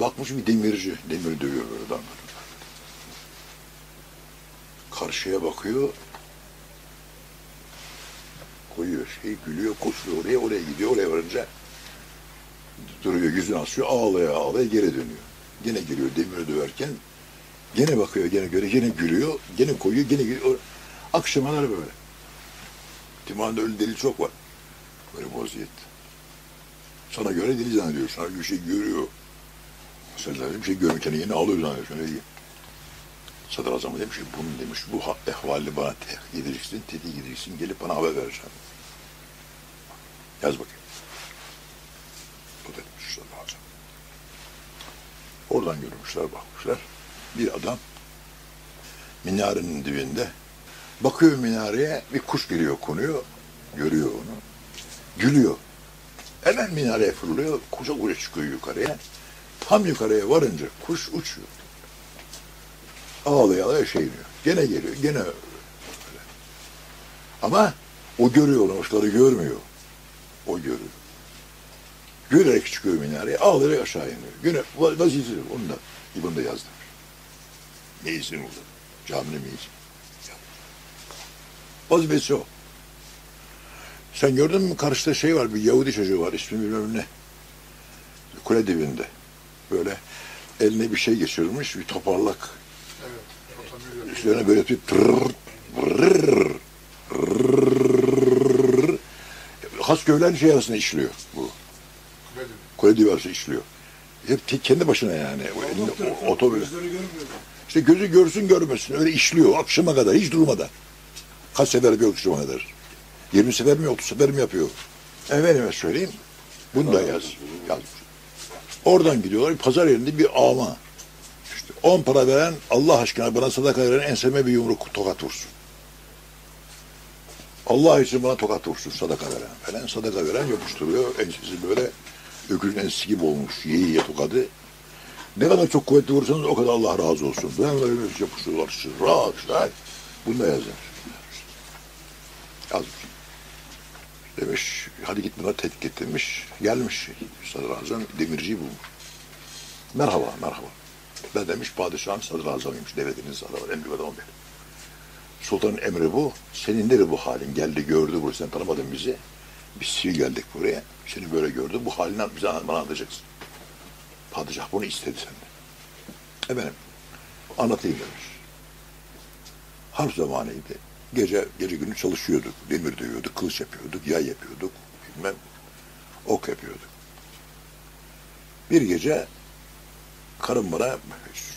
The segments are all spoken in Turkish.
Bakmış bir demirci, demir dövüyor böyle adam. Karşıya bakıyor, koyuyor şey, gülüyor, koşuyor oraya, oraya gidiyor, oraya varınca duruyor, yüzünü asıyor, ağlaya ağlaya geri dönüyor. Gene giriyor demiri döverken, gene bakıyor, gene göre, gene gülüyor, gene koyuyor, gene gülüyor. Akşamalar böyle. Timanda öyle deli çok var. Böyle vaziyet. Sana göre deli zannediyor, sana bir şey görüyor. Bir şey görmüyor, kendini yine alıyor zannediyor. Şöyle iyi. Sadrazamı demiş ki, bunu demiş, bu ehvali bana tehdit edeceksin, tehdit edeceksin, gelip bana haber vereceksin. Yaz bakayım. Bu demiş sadrazam. Oradan görmüşler, bakmışlar. Bir adam minarenin dibinde bakıyor minareye, bir kuş geliyor, konuyor, görüyor onu. Gülüyor. Hemen minareye fırlıyor, kuşa kuşa çıkıyor yukarıya. Tam yukarıya varınca kuş uçuyor. Ağlaya ağlaya şey diyor. Gene geliyor, gene öyle. Ama o görüyor onu, başkaları görmüyor. O görüyor. Gülerek çıkıyor minareye, ağlayarak aşağı iniyor. Gene va- vazifesi yok, onu da İbn yazdı. Meyizin oldu. Caminin meyizin. Vazifesi o. Sen gördün mü karşıda şey var, bir Yahudi çocuğu var, ismi bilmem ne. Kule dibinde. Böyle eline bir şey geçirmiş, bir toparlak. Evet. Üstlerine böyle bir tırrrr, vırrrr, rrrr. Has köylerin şey arasında işliyor bu. Kule dibi arasında işliyor. Hep kendi başına yani. O elinde o- otobüs. İşte gözü görsün görmesin. Öyle işliyor akşama kadar hiç durmadan. Kaç sefer yapıyor akşama kadar? 20 sefer mi 30 sefer mi yapıyor? Efendime söyleyeyim. Bunu da yaz. Yazmış. Oradan gidiyorlar. Pazar yerinde bir ama. İşte 10 para veren Allah aşkına bana sadaka veren enseme bir yumruk tokat vursun. Allah için bana tokat vursun sadaka veren falan. Sadaka veren yapıştırıyor. Ensesi böyle öküzün ensesi gibi olmuş. Yiye tokadı. Ne kadar çok kuvvetli vursanız o kadar Allah razı olsun. Ben böyle yapıştırıyorlar. Rahat işte. Bunu da yazar. Yazmış. Demiş, hadi git bunları tetkik et demiş. Gelmiş sadrazam, demirciyi bulmuş. Merhaba, merhaba. Ben demiş padişahın sadrazamıymış, devletinin sadrazamı, en büyük adamı benim. Sultanın emri bu. Senin nedir bu halin? Geldi gördü burayı, sen tanımadın bizi. Biz sivil geldik buraya. Seni böyle gördü. Bu halini bize bana anlatacaksın. Padişah bunu istedi senden. Efendim, anlatayım demiş. Harp zamanıydı. Gece, gece günü çalışıyorduk. Demir dövüyorduk, kılıç yapıyorduk, yay yapıyorduk, bilmem, ok yapıyorduk. Bir gece karım bana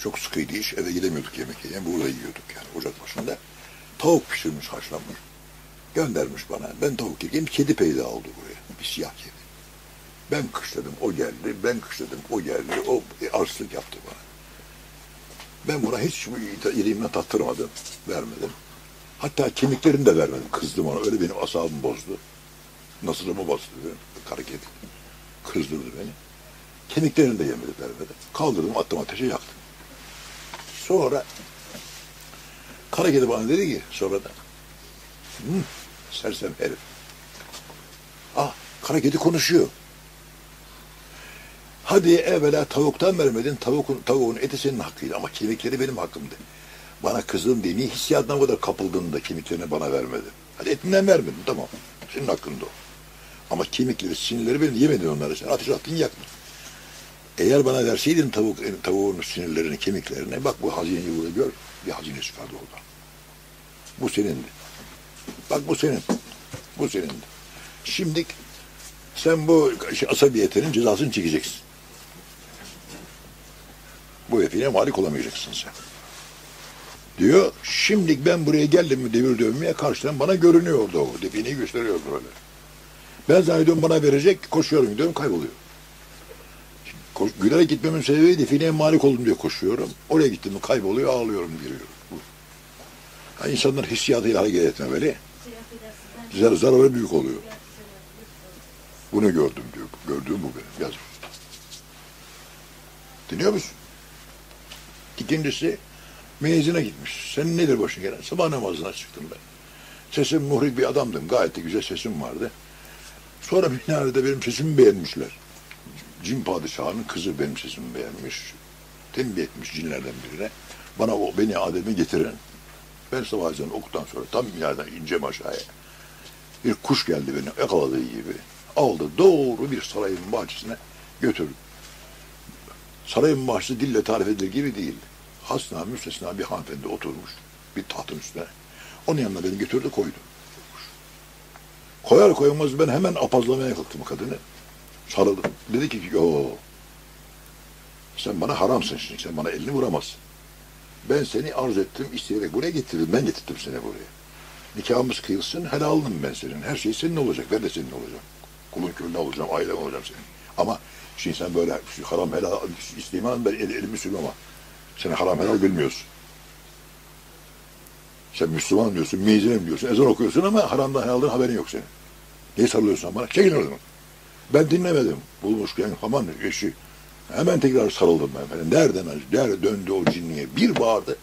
çok sıkıydı iş, eve gidemiyorduk yemek yemeye, burada yiyorduk yani ocak başında. Tavuk pişirmiş, haşlanmış. Göndermiş bana. Ben tavuk yerken kedi peyda oldu buraya. Bir siyah kedi. Ben kışladım, o geldi. Ben kışladım, o geldi. O arsızlık yaptı bana. Ben buna hiç iliğimden tattırmadım, vermedim. Hatta kemiklerini de vermedim. Kızdım ona. Öyle benim asabımı bozdu. Nasırımı. Kara kedi. Kızdırdı beni. Kemiklerini de yemedi, vermedi. Kaldırdım, attım ateşe yaktım. Sonra kara kedi bana dedi ki sonradan Hı, sersem herif. Ah, kara kedi konuşuyor. Hadi evvela tavuktan vermedin, tavukun, tavuğun eti senin hakkıydı ama kemikleri benim hakkımdı. Bana kızdım diye niye hissiyatına kadar kapıldın da kemiklerini bana vermedin. Hadi etinden vermedin tamam. Senin hakkında o. Ama kemikleri, sinirleri benim yemedin onları. Sen ateş attın yaktın. Eğer bana verseydin tavuk, tavuğun sinirlerini, kemiklerini, bak bu hazineyi burada gör. Bir hazine çıkardı oradan. Bu senindi. Bak bu senin. Bu senindi. Şimdi sen bu şey, asabiyetinin cezasını çekeceksin. Bu efine malik olamayacaksın sen. Diyor, şimdi ben buraya geldim mi devir dövmeye karşıdan bana görünüyordu o. Defineyi gösteriyordu böyle. Ben zannediyorum bana verecek, koşuyorum gidiyorum kayboluyor. Koş, gülerek gitmemin sebebi defineye malik oldum diye koşuyorum. Oraya gittim kayboluyor, ağlıyorum, geliyorum. Bu. Ha, insanlar hissiyatıyla hareket etmemeli. Zar zararı büyük oluyor. Bunu gördüm diyor. Gördüğüm bu benim. Yazmış. Dinliyor musun? İkincisi meyzine gitmiş. Senin nedir başına gelen? Sabah namazına çıktım ben. Sesim muhrik bir adamdım. Gayet de güzel sesim vardı. Sonra minarede benim sesimi beğenmişler. cin padişahının kızı benim sesimi beğenmiş. Tembih etmiş cinlerden birine. Bana o beni Adem'i getirin. Ben sabah ezanı okuduktan sonra tam yerden ineceğim aşağıya. Bir kuş geldi beni yakaladığı gibi. Aldı doğru bir sarayın bahçesine götürdü. Sarayın bahçesi dille tarif edilir gibi değil. Hasna müstesna bir hanımefendi oturmuş bir tahtın üstüne. Onun yanına beni götürdü koydu. Koyar koymaz ben hemen apazlamaya kalktım kadını. Sarıldım. Dedi ki yo sen bana haramsın şimdi. Sen bana elini vuramazsın. Ben seni arz ettim isteyerek buraya getirdim. Ben getirdim seni buraya. Nikahımız kıyılsın helalım ben senin. Her şey senin olacak. Ben de senin olacağım. Kulun külüne olacağım. Ailem olacağım senin. Ama şimdi sen böyle şu haram helal isteyeyim ben el, elimi sürmem ama. Sen haram helal bilmiyorsun. Sen Müslüman diyorsun, mizinim diyorsun, ezan okuyorsun ama haramdan helalden haberin yok senin. Niye sarılıyorsun bana? Çekil oradan. Ben dinlemedim. Bulmuşken aman eşi. Hemen tekrar sarıldım ben efendim. Nereden nerede döndü o cinniye. Bir bağırdı.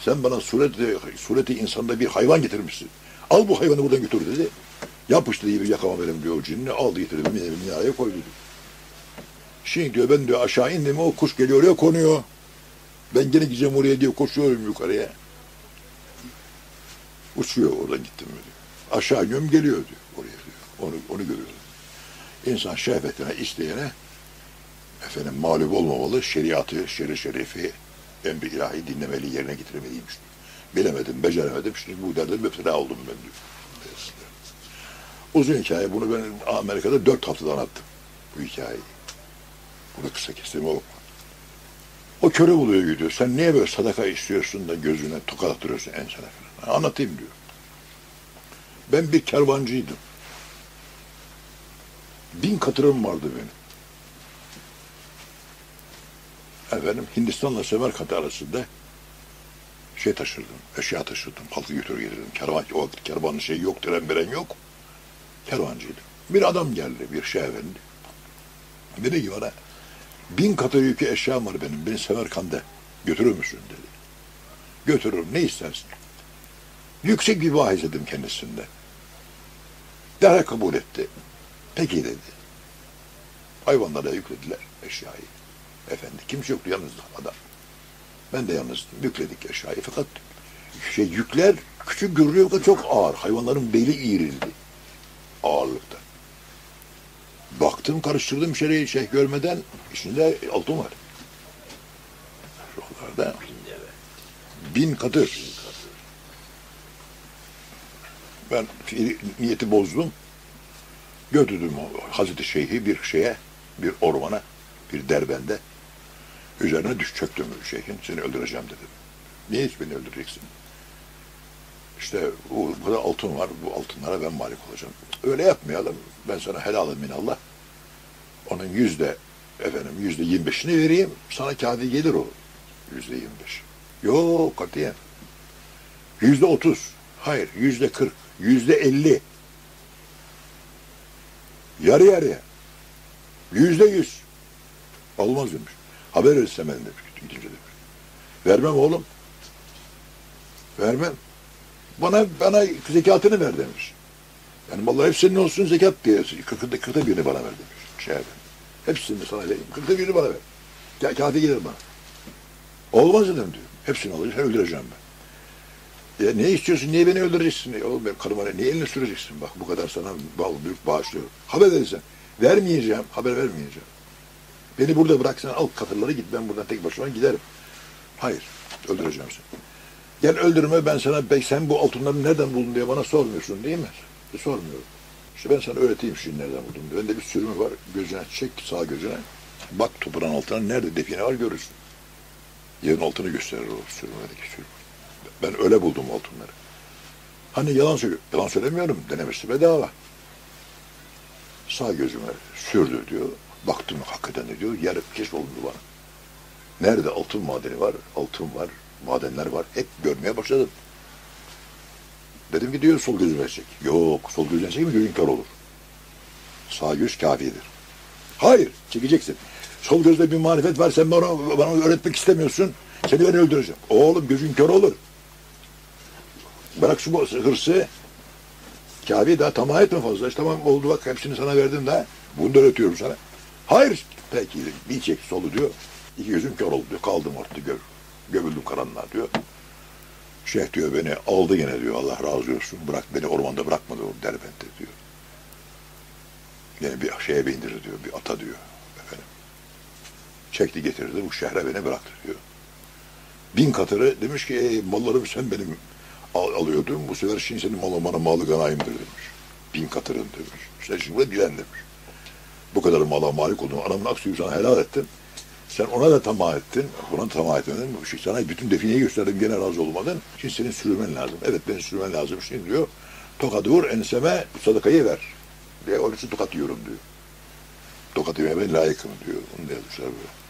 Sen bana sureti, sureti insanda bir hayvan getirmişsin. Al bu hayvanı buradan götür dedi. Yapıştı gibi yakama benim diyor cinni. Aldı getirdi. Minare, minareye koydu diyor. Şimdi diyor ben diyor aşağı indim o kuş geliyor oraya konuyor. Ben gene gideceğim oraya diyor koşuyorum yukarıya. Uçuyor oradan gittim diyor. Aşağı iniyorum geliyor diyor oraya diyor. Onu, onu görüyorum. İnsan şehvetine isteyene efendim mağlup olmamalı, şeriatı, şer'i şerifi, emri ilahi dinlemeli, yerine getirmeliymiş. Bilemedim, beceremedim, şimdi bu derde müptela oldum ben diyor. Uzun hikaye, bunu ben Amerika'da dört haftada anlattım, bu hikayeyi. Bunu kısa kestim o. O köre buluyor gidiyor. Sen niye böyle sadaka istiyorsun da gözüne tokat attırıyorsun ensene falan. Anlatayım diyor. Ben bir kervancıydım. Bin katırım vardı benim. Efendim Hindistan'la Semerkant arasında şey taşırdım, eşya taşırdım, halkı götür gelirdim. Kervan, o vakit kervanın şeyi yok, tren veren yok. Kervancıydım. Bir adam geldi, bir şey efendi. Dedi ki bana, bin katı yükü eşyam var benim, beni Semerkant'a götürür müsün dedi. Götürürüm, ne istersin? Yüksek bir vahiz dedim kendisinde. Derhal kabul etti. Peki dedi. Hayvanlara yüklediler eşyayı. Efendi kimse yoktu yalnız adam. Ben de yalnızdım. Yükledik eşyayı fakat şey yükler küçük görünüyor da çok ağır. Hayvanların beli iğrildi. Ağırlıkta. Baktım karıştırdım şeyi şey görmeden içinde altın var. Şuralarda bin katır. Ben niyeti bozdum. Götürdüm Hazreti Şeyh'i bir şeye, bir ormana, bir derbende. Üzerine düş çöktüm şeyhin, seni öldüreceğim dedim. Niye hiç beni öldüreceksin? İşte kadar altın var, bu altınlara ben malik olacağım. Öyle yapmayalım, ben sana helal minallah. Onun yüzde, efendim yüzde yirmi beşini vereyim, sana kâfi gelir o. Yüzde yirmi beş. Yok katiyen. Yüzde otuz. Hayır, yüzde kırk. Yüzde elli. Yarı yarıya. Yüzde yüz. Olmaz demiş. Haber ben demiş. Gidince demiş. Vermem oğlum. Vermem. Bana bana zekatını ver demiş. Yani vallahi hepsinin olsun zekat diye. Kırkta, kırkta birini bana ver demiş. Efendim. Hepsini sana vereyim. Kırkta birini bana ver. Ka- Kafi gelir bana. Olmaz dedim diyor. Hepsini alacağım, öldüreceğim ben. Ya ne istiyorsun, niye beni öldüreceksin? Ya oğlum karıma niye elini süreceksin? Bak bu kadar sana bal, büyük bağışlıyorum. Haber verirsen. Vermeyeceğim, haber vermeyeceğim. Beni burada bırak sen al katırları git ben buradan tek başıma giderim. Hayır, öldüreceğim seni. Gel öldürme ben sana, bey sen bu altınları nereden buldun diye bana sormuyorsun değil mi? E, sormuyorum. İşte ben sana öğreteyim şimdi nereden buldum diye. Bende bir sürümü var, gözüne çek sağ gözüne. Bak toprağın altına nerede define var görürsün. Yerin altını gösterir o sürümedeki sürüm. Ben öyle buldum altınları. Hani yalan söylüyor. Yalan söylemiyorum. Denemesi bedava. Sağ gözüme sürdü diyor. Baktım hakikaten diyor. Yer keşfolundu bana. Nerede altın madeni var, altın var, madenler var. Hep görmeye başladım. Dedim ki diyor sol gözüme çek. Yok sol gözüne çek mi gözün kör olur. Sağ göz kafidir. Hayır çekeceksin. Sol gözde bir marifet var sen bana, bana öğretmek istemiyorsun. Seni ben öldüreceğim. Oğlum gözün kör olur. Bırak şu hırsı. Kabe daha tamam etme fazla. İşte tamam oldu bak hepsini sana verdim de. Bunu da öğretiyorum sana. Hayır. Peki. Bir çek solu diyor. İki gözüm kör oldu diyor. Kaldım ortada gör. Gömüldüm karanlığa diyor. Şeyh diyor beni aldı gene diyor. Allah razı olsun. Bırak beni ormanda bırakmadı o Derbent'te diyor. Yine bir şeye bindirdi diyor. Bir ata diyor. Efendim. Çekti getirdi. Bu şehre beni bıraktı diyor. Bin katırı demiş ki Ey, mallarım sen benim al, alıyordun. Bu sefer şimdi senin malın bana malı ganayımdır demiş. Bin katırın demiş. Sen şimdi dilen demiş. Bu kadar mala malik oldun. Anamın aksuyu sana helal ettim. Sen ona da tamah ettin. Buna tamah etmedin. Bu şey sana bütün defineyi gösterdim. Gene razı olmadın. Şimdi senin sürmen lazım. Evet beni sürmen lazım. Şimdi diyor. Tokadı vur enseme sadakayı ver. Diye onun için tokat yiyorum diyor. Tokat yemeye ben layıkım diyor. Onu da yazmışlar böyle.